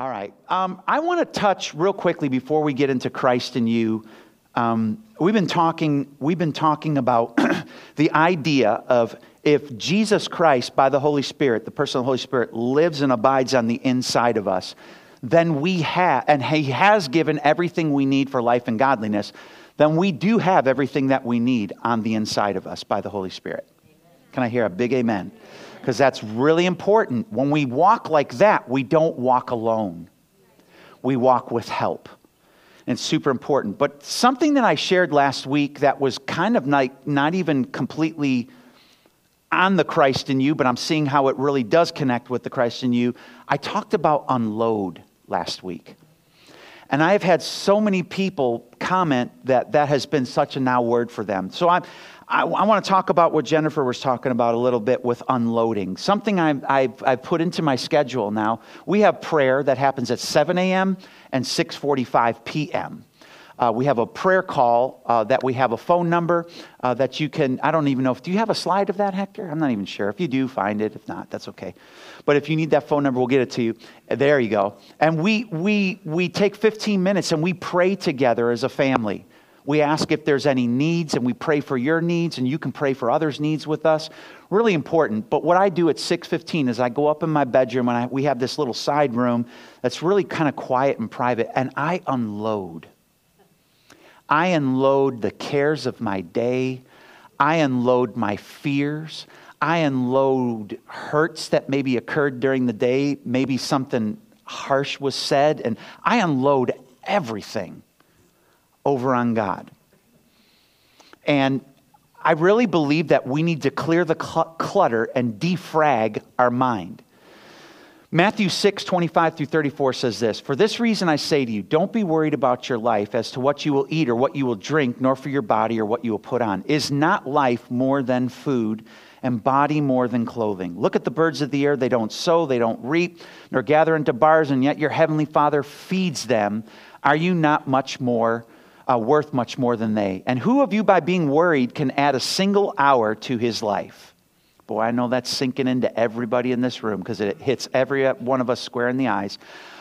All right. Um, I want to touch real quickly before we get into Christ in you. Um, we've been talking. We've been talking about the idea of if Jesus Christ, by the Holy Spirit, the person of the Holy Spirit, lives and abides on the inside of us, then we have, and He has given everything we need for life and godliness. Then we do have everything that we need on the inside of us by the Holy Spirit. Can I hear a big amen? Because that's really important. When we walk like that, we don't walk alone, we walk with help. And it's super important. But something that I shared last week that was kind of like not even completely on the Christ in you, but I'm seeing how it really does connect with the Christ in you. I talked about unload last week. And I have had so many people comment that that has been such a now word for them. So I'm, I, I want to talk about what Jennifer was talking about a little bit with unloading. Something I've, I've, I've put into my schedule now. We have prayer that happens at 7 a.m. and 6:45 p.m. Uh, we have a prayer call uh, that we have a phone number uh, that you can. I don't even know if do you have a slide of that, Hector? I'm not even sure. If you do, find it. If not, that's okay. But if you need that phone number, we'll get it to you. There you go. And we we we take 15 minutes and we pray together as a family. We ask if there's any needs and we pray for your needs and you can pray for others' needs with us. Really important. But what I do at 6:15 is I go up in my bedroom and I, we have this little side room that's really kind of quiet and private and I unload. I unload the cares of my day. I unload my fears. I unload hurts that maybe occurred during the day. Maybe something harsh was said and I unload everything over on God. And I really believe that we need to clear the clutter and defrag our mind. Matthew 6, 25 through 34 says this For this reason I say to you, don't be worried about your life as to what you will eat or what you will drink, nor for your body or what you will put on. Is not life more than food, and body more than clothing? Look at the birds of the air. They don't sow, they don't reap, nor gather into bars, and yet your heavenly Father feeds them. Are you not much more? uh, worth much more than they. And who of you, by being worried, can add a single hour to his life? Boy, I know that's sinking into everybody in this room because it hits every one of us square in the eyes.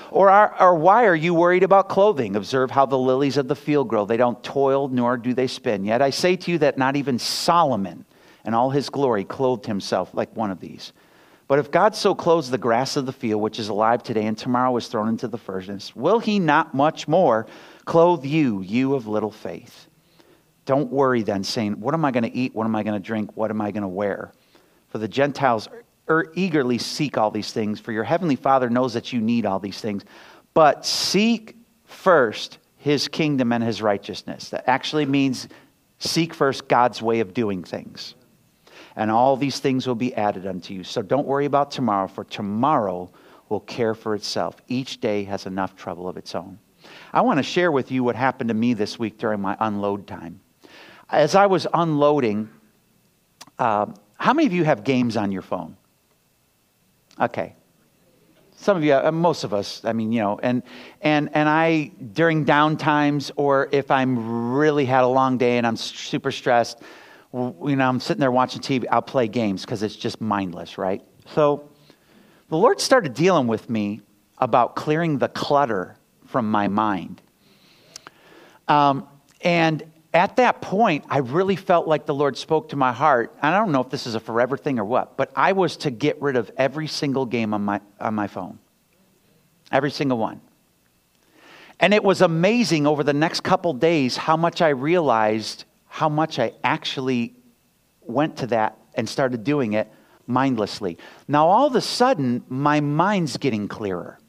Or, are, or why are you worried about clothing? Observe how the lilies of the field grow. They don't toil, nor do they spin. Yet I say to you that not even Solomon in all his glory clothed himself like one of these. But if God so clothes the grass of the field, which is alive today and tomorrow is thrown into the furnace, will he not much more Clothe you, you of little faith. Don't worry then, saying, What am I going to eat? What am I going to drink? What am I going to wear? For the Gentiles er, eagerly seek all these things, for your heavenly Father knows that you need all these things. But seek first his kingdom and his righteousness. That actually means seek first God's way of doing things. And all these things will be added unto you. So don't worry about tomorrow, for tomorrow will care for itself. Each day has enough trouble of its own. I want to share with you what happened to me this week during my unload time. As I was unloading, uh, how many of you have games on your phone? Okay. Some of you, uh, most of us, I mean, you know, and, and, and I, during down times, or if I'm really had a long day and I'm super stressed, you know, I'm sitting there watching TV, I'll play games because it's just mindless, right? So the Lord started dealing with me about clearing the clutter from my mind. Um, and at that point, I really felt like the Lord spoke to my heart. I don't know if this is a forever thing or what, but I was to get rid of every single game on my, on my phone. Every single one. And it was amazing over the next couple days how much I realized how much I actually went to that and started doing it mindlessly. Now, all of a sudden, my mind's getting clearer.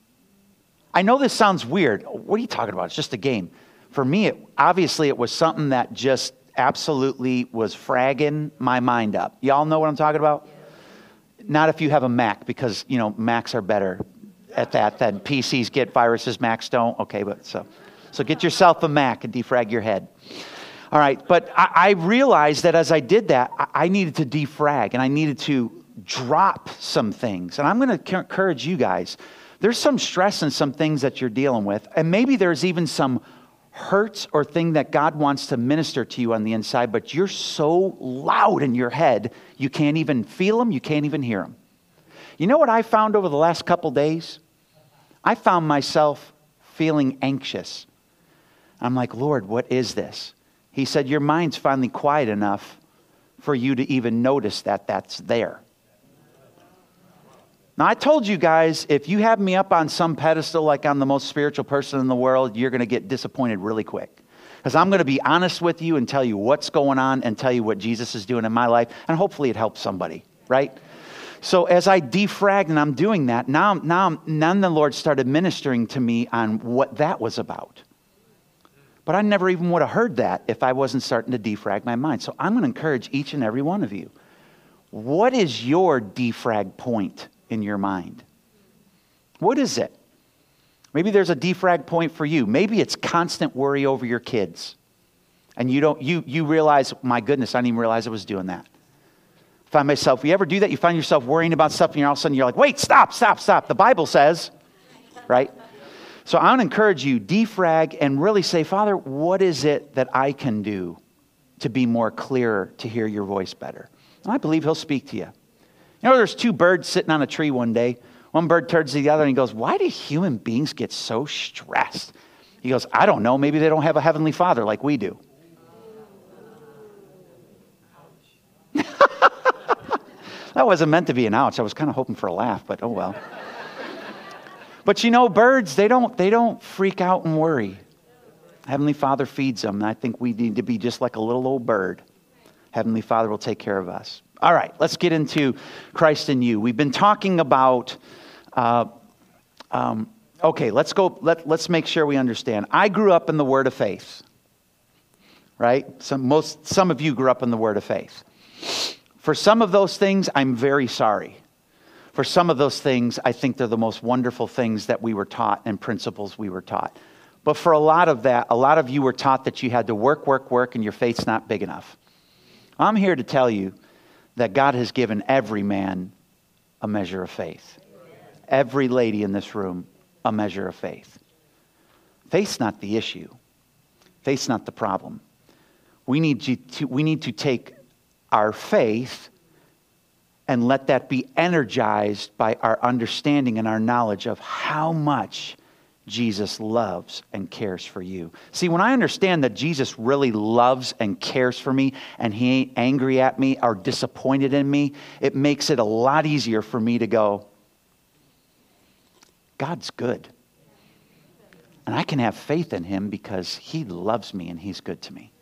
I know this sounds weird. What are you talking about? It's just a game. For me, it, obviously, it was something that just absolutely was fragging my mind up. Y'all know what I'm talking about? Not if you have a Mac, because, you know, Macs are better at that than PCs get viruses, Macs don't. Okay, but so, so get yourself a Mac and defrag your head. All right, but I, I realized that as I did that, I, I needed to defrag and I needed to drop some things. And I'm going to encourage you guys there's some stress and some things that you're dealing with. And maybe there's even some hurts or thing that God wants to minister to you on the inside, but you're so loud in your head, you can't even feel them, you can't even hear them. You know what I found over the last couple days? I found myself feeling anxious. I'm like, Lord, what is this? He said, Your mind's finally quiet enough for you to even notice that that's there. Now, I told you guys, if you have me up on some pedestal like I'm the most spiritual person in the world, you're going to get disappointed really quick. Because I'm going to be honest with you and tell you what's going on and tell you what Jesus is doing in my life, and hopefully it helps somebody, right? So as I defrag and I'm doing that, now, now, now the Lord started ministering to me on what that was about. But I never even would have heard that if I wasn't starting to defrag my mind. So I'm going to encourage each and every one of you. What is your defrag point in your mind? What is it? Maybe there's a defrag point for you. Maybe it's constant worry over your kids. And you don't you you realize, my goodness, I didn't even realize I was doing that. Find myself, you ever do that? You find yourself worrying about stuff and you're all of a sudden you're like, wait, stop, stop, stop. The Bible says, right? So I want to encourage you, defrag and really say, Father, what is it that I can do to be more clear, to hear your voice better? And I believe he'll speak to you. You know, there's two birds sitting on a tree one day. One bird turns to the other and he goes, Why do human beings get so stressed? He goes, I don't know. Maybe they don't have a heavenly father like we do. that wasn't meant to be an ouch. I was kind of hoping for a laugh, but oh well. but you know, birds, they don't, they don't freak out and worry. Heavenly Father feeds them. And I think we need to be just like a little old bird. Heavenly Father will take care of us. All right, let's get into Christ in you. We've been talking about, uh, um, okay, let's go, let, let's make sure we understand. I grew up in the Word of Faith, right? Some, most, some of you grew up in the Word of Faith. For some of those things, I'm very sorry. For some of those things, I think they're the most wonderful things that we were taught and principles we were taught. But for a lot of that, a lot of you were taught that you had to work, work, work, and your faith's not big enough. I'm here to tell you that God has given every man a measure of faith. Every lady in this room, a measure of faith. Faith's not the issue, faith's not the problem. We need to, we need to take our faith and let that be energized by our understanding and our knowledge of how much Jesus loves and cares for you. See, when I understand that Jesus really loves and cares for me and he ain't angry at me or disappointed in me, it makes it a lot easier for me to go, God's good. And I can have faith in him because he loves me and he's good to me.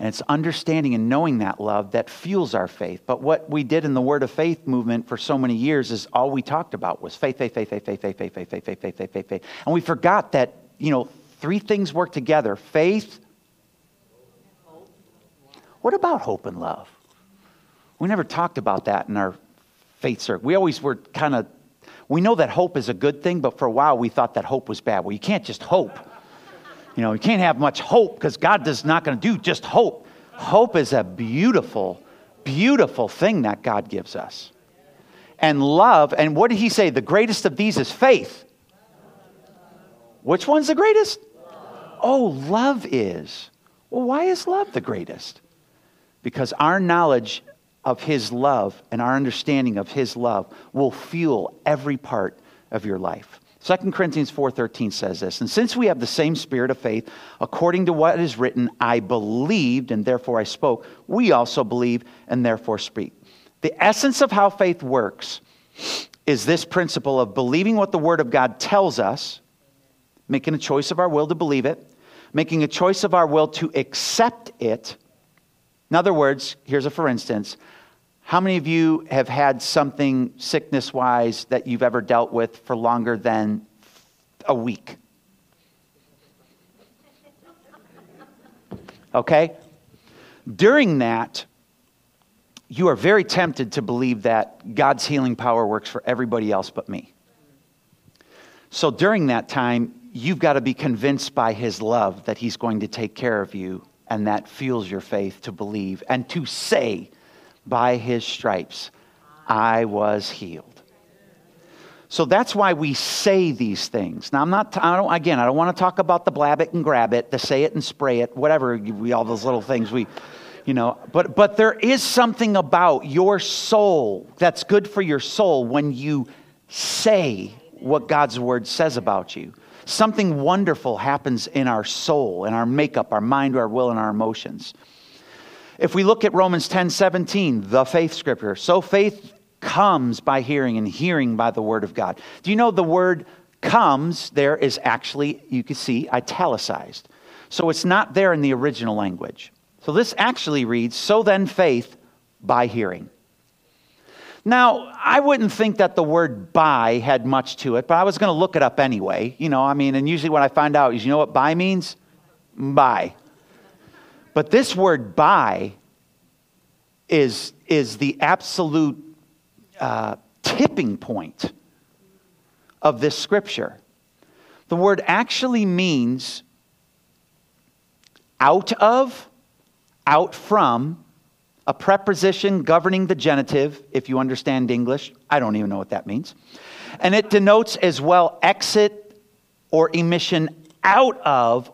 And it's understanding and knowing that love that fuels our faith. But what we did in the Word of Faith movement for so many years is all we talked about was faith, faith, faith, faith, faith, faith, faith, faith, faith, faith, faith, faith, faith, faith. And we forgot that, you know, three things work together faith. What about hope and love? We never talked about that in our faith circle. We always were kind of, we know that hope is a good thing, but for a while we thought that hope was bad. Well, you can't just hope. You know, you can't have much hope because God is not going to do just hope. Hope is a beautiful, beautiful thing that God gives us. And love, and what did he say? The greatest of these is faith. Which one's the greatest? Oh, love is. Well, why is love the greatest? Because our knowledge of his love and our understanding of his love will fuel every part of your life. 2 Corinthians 4:13 says this, and since we have the same spirit of faith, according to what is written, I believed and therefore I spoke, we also believe and therefore speak. The essence of how faith works is this principle of believing what the word of God tells us, making a choice of our will to believe it, making a choice of our will to accept it. In other words, here's a for instance, how many of you have had something sickness wise that you've ever dealt with for longer than a week? Okay? During that, you are very tempted to believe that God's healing power works for everybody else but me. So during that time, you've got to be convinced by His love that He's going to take care of you, and that fuels your faith to believe and to say, by his stripes I was healed. So that's why we say these things. Now, I'm not, I don't, again, I don't want to talk about the blab it and grab it, the say it and spray it, whatever, we, all those little things we, you know, but, but there is something about your soul that's good for your soul when you say what God's word says about you. Something wonderful happens in our soul, in our makeup, our mind, our will, and our emotions. If we look at Romans 10 17, the faith scripture, so faith comes by hearing, and hearing by the word of God. Do you know the word comes there is actually, you can see, italicized. So it's not there in the original language. So this actually reads, So then faith by hearing. Now, I wouldn't think that the word by had much to it, but I was going to look it up anyway. You know, I mean, and usually what I find out is, you know what by means? By. But this word by is, is the absolute uh, tipping point of this scripture. The word actually means out of, out from, a preposition governing the genitive, if you understand English. I don't even know what that means. And it denotes as well exit or emission out of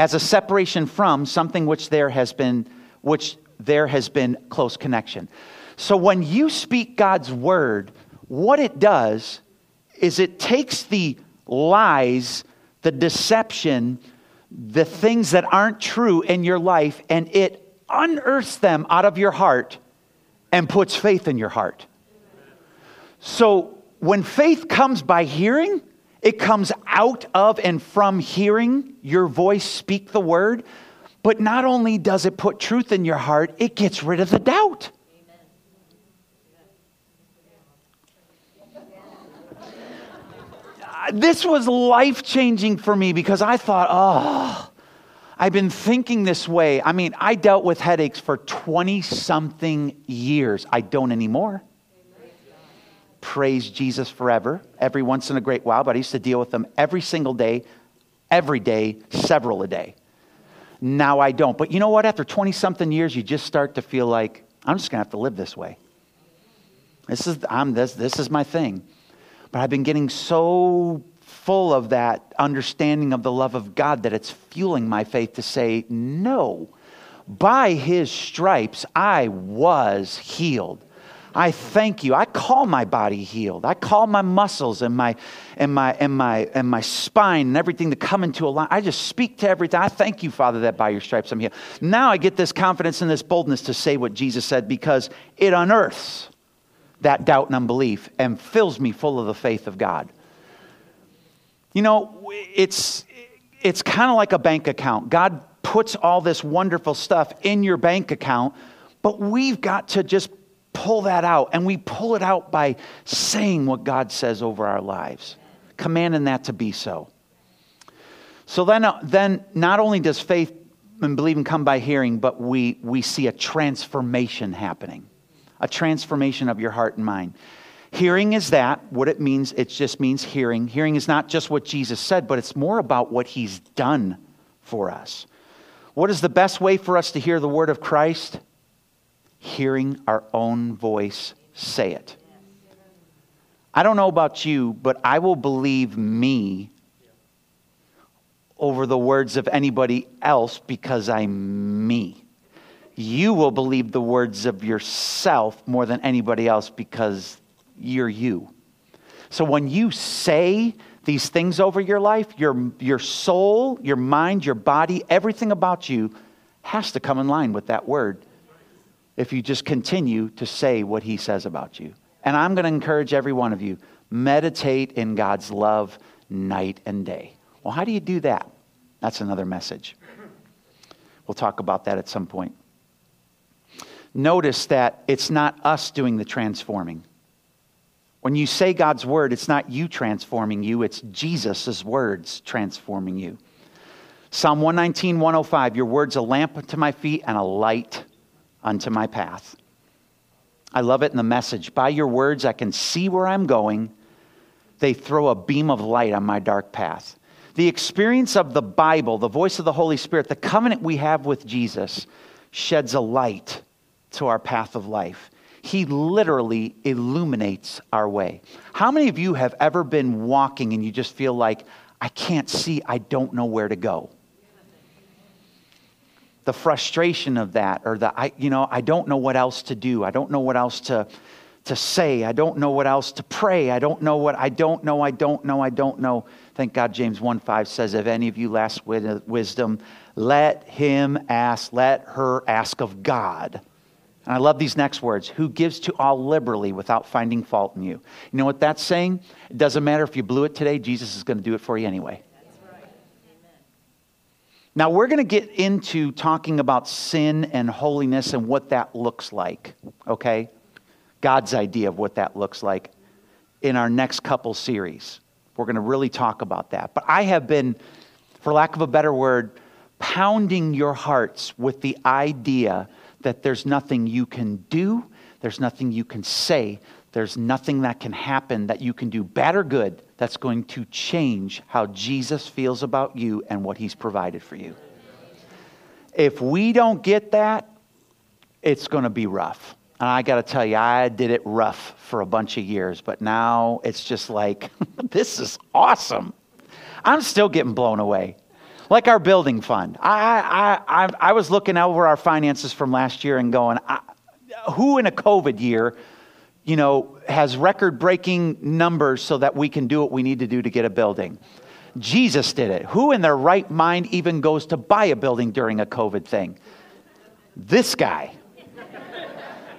as a separation from something which there has been which there has been close connection. So when you speak God's word, what it does is it takes the lies, the deception, the things that aren't true in your life, and it unearths them out of your heart and puts faith in your heart. So when faith comes by hearing, it comes out of and from hearing your voice speak the word. But not only does it put truth in your heart, it gets rid of the doubt. Uh, this was life changing for me because I thought, oh, I've been thinking this way. I mean, I dealt with headaches for 20 something years. I don't anymore. Praise Jesus forever, every once in a great while, but I used to deal with them every single day, every day, several a day. Now I don't. But you know what? After 20 something years, you just start to feel like, I'm just going to have to live this way. This is, I'm, this, this is my thing. But I've been getting so full of that understanding of the love of God that it's fueling my faith to say, no, by his stripes I was healed. I thank you. I call my body healed. I call my muscles and my and my and my and my spine and everything to come into a line. I just speak to everything. I thank you, Father, that by your stripes I'm healed. Now I get this confidence and this boldness to say what Jesus said because it unearths that doubt and unbelief and fills me full of the faith of God. You know, it's, it's kind of like a bank account. God puts all this wonderful stuff in your bank account, but we've got to just pull that out. And we pull it out by saying what God says over our lives, commanding that to be so. So then, uh, then not only does faith and believing come by hearing, but we, we see a transformation happening a transformation of your heart and mind. Hearing is that. What it means, it just means hearing. Hearing is not just what Jesus said, but it's more about what he's done for us. What is the best way for us to hear the word of Christ? Hearing our own voice say it. I don't know about you, but I will believe me over the words of anybody else because I'm me you will believe the words of yourself more than anybody else because you're you. So when you say these things over your life, your, your soul, your mind, your body, everything about you has to come in line with that word if you just continue to say what he says about you. And I'm going to encourage every one of you meditate in God's love night and day. Well, how do you do that? That's another message. We'll talk about that at some point notice that it's not us doing the transforming. When you say God's word, it's not you transforming you, it's Jesus' words transforming you. Psalm 119, 105 Your word's a lamp to my feet and a light unto my path. I love it in the message. By your words, I can see where I'm going. They throw a beam of light on my dark path. The experience of the Bible, the voice of the Holy Spirit, the covenant we have with Jesus sheds a light to our path of life. He literally illuminates our way. How many of you have ever been walking and you just feel like, I can't see, I don't know where to go? The frustration of that, or the, I, you know, I don't know what else to do. I don't know what else to, to say. I don't know what else to pray. I don't know what I don't know. I don't know. I don't know. Thank God James 1 5 says, If any of you lacks uh, wisdom, let him ask, let her ask of God. And I love these next words who gives to all liberally without finding fault in you. You know what that's saying? It doesn't matter if you blew it today, Jesus is going to do it for you anyway. Now, we're going to get into talking about sin and holiness and what that looks like, okay? God's idea of what that looks like in our next couple series. We're going to really talk about that. But I have been, for lack of a better word, pounding your hearts with the idea that there's nothing you can do, there's nothing you can say, there's nothing that can happen that you can do, bad or good, that's going to change how Jesus feels about you and what he's provided for you. If we don't get that, it's going to be rough. And I got to tell you, I did it rough for a bunch of years, but now it's just like, this is awesome. I'm still getting blown away. Like our building fund. I, I, I, I was looking over our finances from last year and going, I, who in a COVID year, you know, has record breaking numbers so that we can do what we need to do to get a building? Jesus did it. Who in their right mind even goes to buy a building during a COVID thing? This guy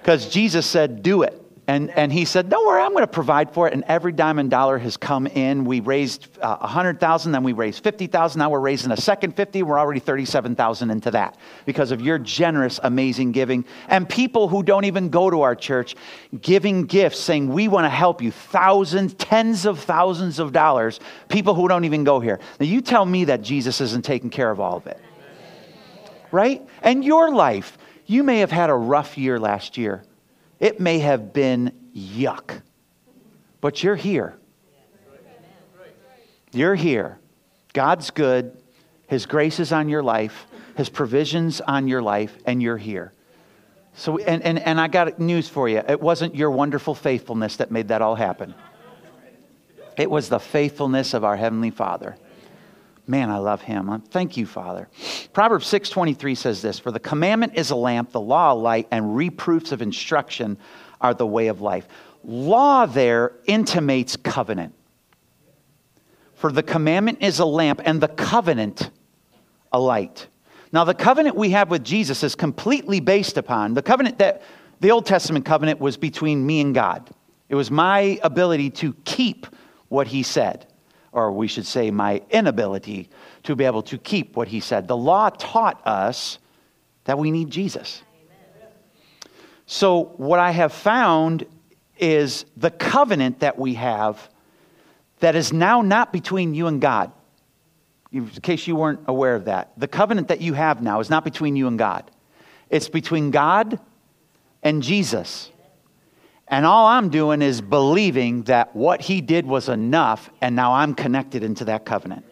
because Jesus said, Do it. And, and he said, Don't worry, I'm going to provide for it. And every dime and dollar has come in. We raised uh, 100000 then we raised 50000 Now we're raising a second 50 We're already 37000 into that because of your generous, amazing giving. And people who don't even go to our church giving gifts saying, We want to help you. Thousands, tens of thousands of dollars. People who don't even go here. Now you tell me that Jesus isn't taking care of all of it. Right? And your life. You may have had a rough year last year. It may have been yuck. But you're here. You're here. God's good. His grace is on your life. His provisions on your life, and you're here. So, and, and, and I got news for you. It wasn't your wonderful faithfulness that made that all happen. It was the faithfulness of our Heavenly Father. Man, I love him. Uh, thank you, Father. Proverbs 6:23 says this, "For the commandment is a lamp, the law a light, and reproofs of instruction are the way of life." Law there intimates covenant. For the commandment is a lamp and the covenant a light. Now, the covenant we have with Jesus is completely based upon the covenant that the Old Testament covenant was between me and God. It was my ability to keep what he said or we should say, my inability to be able to keep what he said. The law taught us that we need Jesus. So, what I have found is the covenant that we have that is now not between you and God. In case you weren't aware of that, the covenant that you have now is not between you and God, it's between God and Jesus. And all I'm doing is believing that what he did was enough, and now I'm connected into that covenant.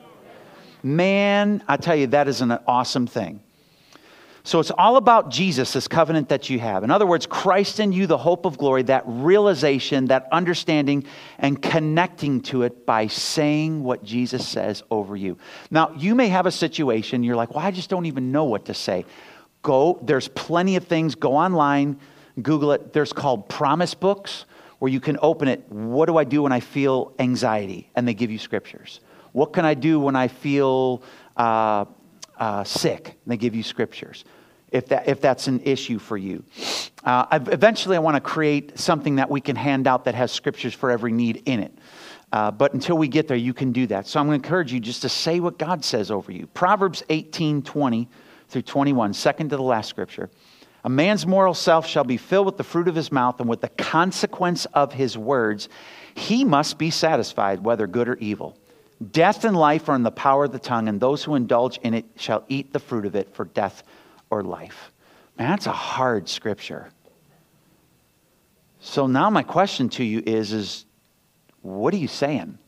Man, I tell you, that is an awesome thing. So it's all about Jesus, this covenant that you have. In other words, Christ in you, the hope of glory, that realization, that understanding, and connecting to it by saying what Jesus says over you. Now, you may have a situation, you're like, well, I just don't even know what to say. Go, there's plenty of things. Go online, Google it. There's called promise books where you can open it. What do I do when I feel anxiety? And they give you scriptures. What can I do when I feel uh, uh, sick? And they give you scriptures. If, that, if that's an issue for you. Uh, eventually, I want to create something that we can hand out that has scriptures for every need in it. Uh, but until we get there, you can do that. So I'm going to encourage you just to say what God says over you. Proverbs 18 20 through 21, second to the last scripture. A man's moral self shall be filled with the fruit of his mouth and with the consequence of his words. He must be satisfied, whether good or evil. Death and life are in the power of the tongue, and those who indulge in it shall eat the fruit of it for death or life. Man, that's a hard scripture. So now my question to you is, is what are you saying?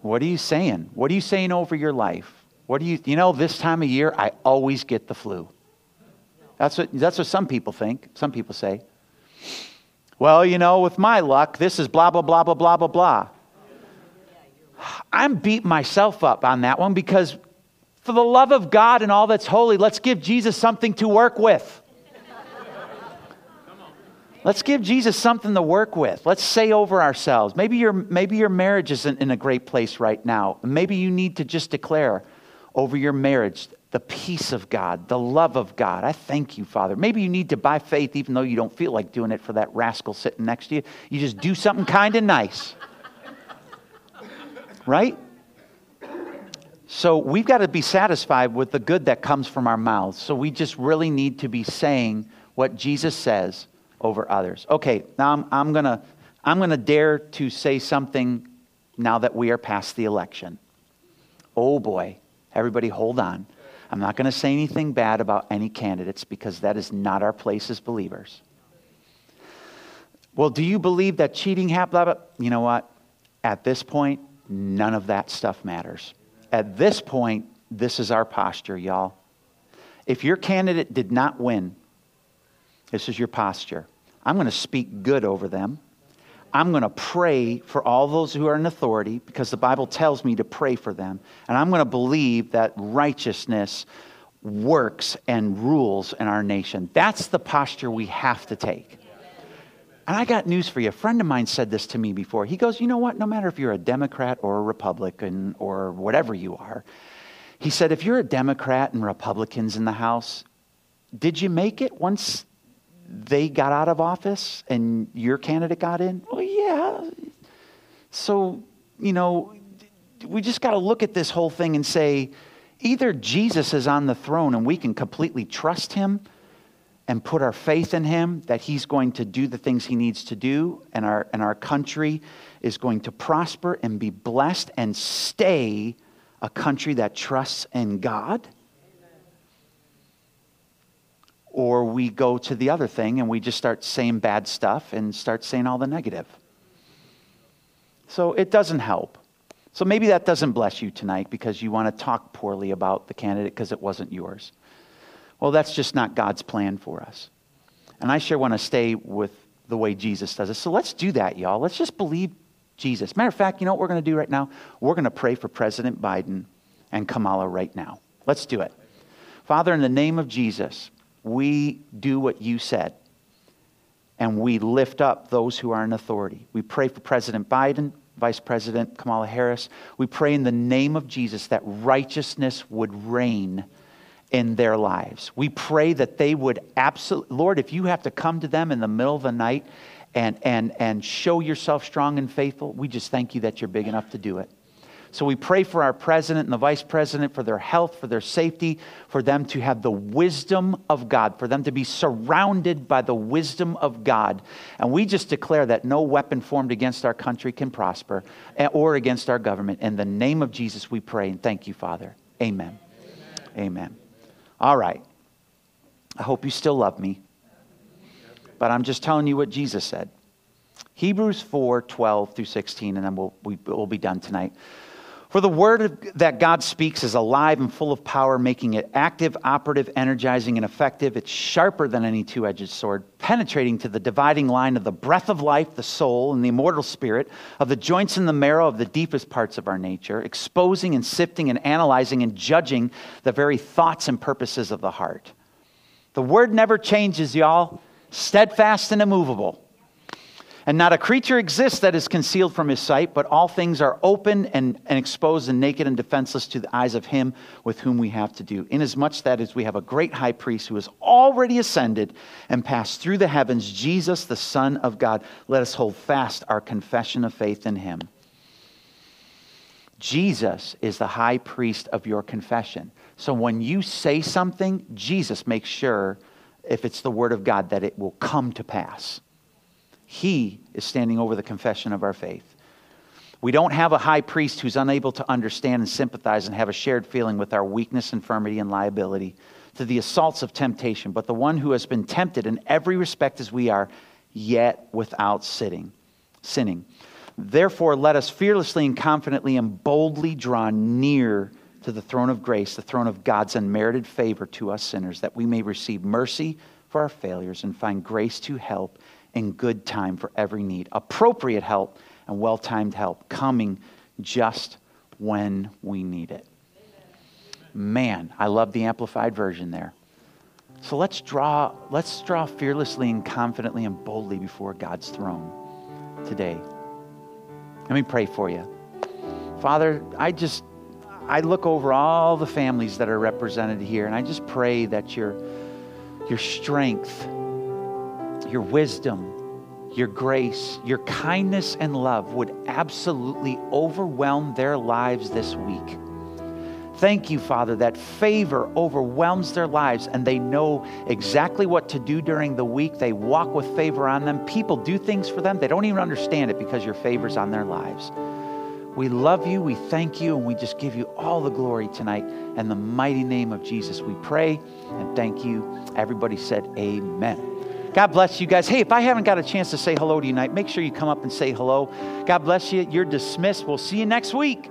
What are you saying? What are you saying over your life? What do you, you know, this time of year, I always get the flu. That's what, that's what some people think. Some people say. Well, you know, with my luck, this is blah, blah, blah, blah, blah, blah, blah. I'm beating myself up on that one because for the love of God and all that's holy, let's give Jesus something to work with. Let's give Jesus something to work with. Let's say over ourselves. Maybe your, maybe your marriage isn't in a great place right now. Maybe you need to just declare over your marriage the peace of God, the love of God. I thank you, Father. Maybe you need to, by faith, even though you don't feel like doing it for that rascal sitting next to you, you just do something kind of nice. Right? So we've got to be satisfied with the good that comes from our mouths. So we just really need to be saying what Jesus says over others. Okay, now I'm, I'm going to I'm going to dare to say something now that we are past the election. Oh boy, everybody hold on. I'm not going to say anything bad about any candidates because that is not our place as believers. Well, do you believe that cheating happened? You know what? At this point, none of that stuff matters. At this point, this is our posture, y'all. If your candidate did not win, this is your posture. I'm going to speak good over them. I'm going to pray for all those who are in authority because the Bible tells me to pray for them. And I'm going to believe that righteousness works and rules in our nation. That's the posture we have to take. And I got news for you. A friend of mine said this to me before. He goes, You know what? No matter if you're a Democrat or a Republican or whatever you are, he said, If you're a Democrat and Republicans in the House, did you make it once they got out of office and your candidate got in? Well, yeah. So, you know, we just got to look at this whole thing and say either Jesus is on the throne and we can completely trust him and put our faith in him that he's going to do the things he needs to do and our, and our country is going to prosper and be blessed and stay a country that trusts in God or we go to the other thing and we just start saying bad stuff and start saying all the negative. So it doesn't help. So maybe that doesn't bless you tonight because you want to talk poorly about the candidate because it wasn't yours. Well, that's just not God's plan for us. And I sure want to stay with the way Jesus does it. So let's do that, y'all. Let's just believe Jesus. Matter of fact, you know what we're going to do right now? We're going to pray for President Biden and Kamala right now. Let's do it. Father, in the name of Jesus, we do what you said and we lift up those who are in authority. We pray for President Biden, Vice President Kamala Harris. We pray in the name of Jesus that righteousness would reign in their lives. We pray that they would absolutely, Lord, if you have to come to them in the middle of the night and, and, and show yourself strong and faithful, we just thank you that you're big enough to do it. So we pray for our president and the vice president, for their health, for their safety, for them to have the wisdom of God, for them to be surrounded by the wisdom of God. And we just declare that no weapon formed against our country can prosper eh, or against our government. In the name of Jesus, we pray and thank you, Father. Amen. Amen. Amen. All right. I hope you still love me. But I'm just telling you what Jesus said. Hebrews 4 12 through 16, and then we'll, we, will we will be done tonight. For the word that God speaks is alive and full of power, making it active, operative, energizing, and effective. It's sharper than any two edged sword, penetrating to the dividing line of the breath of life, the soul, and the immortal spirit, of the joints and the marrow of the deepest parts of our nature, exposing and sifting and analyzing and judging the very thoughts and purposes of the heart. The word never changes, y'all, steadfast and immovable and not a creature exists that is concealed from his sight, but all things are open and, and exposed and naked and defenseless to the eyes of him with whom we have to do. Inasmuch that as we have a great high priest who has already ascended and passed through the heavens, Jesus, the Son of God, let us hold fast our confession of faith in him. Jesus is the high priest of your confession. So when you say something, Jesus makes sure, if it's the word of God, that it will come to pass. He is standing over the confession of our faith. We don't have a high priest who's unable to understand and sympathize and have a shared feeling with our weakness, infirmity, and liability to the assaults of temptation, but the one who has been tempted in every respect as we are, yet without sitting, sinning. Therefore, let us fearlessly and confidently and boldly draw near to the throne of grace, the throne of God's unmerited favor to us sinners, that we may receive mercy for our failures and find grace to help in good time for every need. Appropriate help and well timed help coming just when we need it. Man, I love the amplified version there. So let's draw, let's draw fearlessly and confidently and boldly before God's throne today. Let me pray for you. Father, I just I look over all the families that are represented here, and I just pray that your, your strength, your wisdom, your grace, your kindness, and love would absolutely overwhelm their lives this week. Thank you, Father, that favor overwhelms their lives and they know exactly what to do during the week. They walk with favor on them. People do things for them. They don't even understand it because your favor's on their lives. We love you, we thank you, and we just give you all the glory tonight. In the mighty name of Jesus, we pray and thank you. Everybody said, Amen. God bless you guys. Hey, if I haven't got a chance to say hello to you tonight, make sure you come up and say hello. God bless you. You're dismissed. We'll see you next week.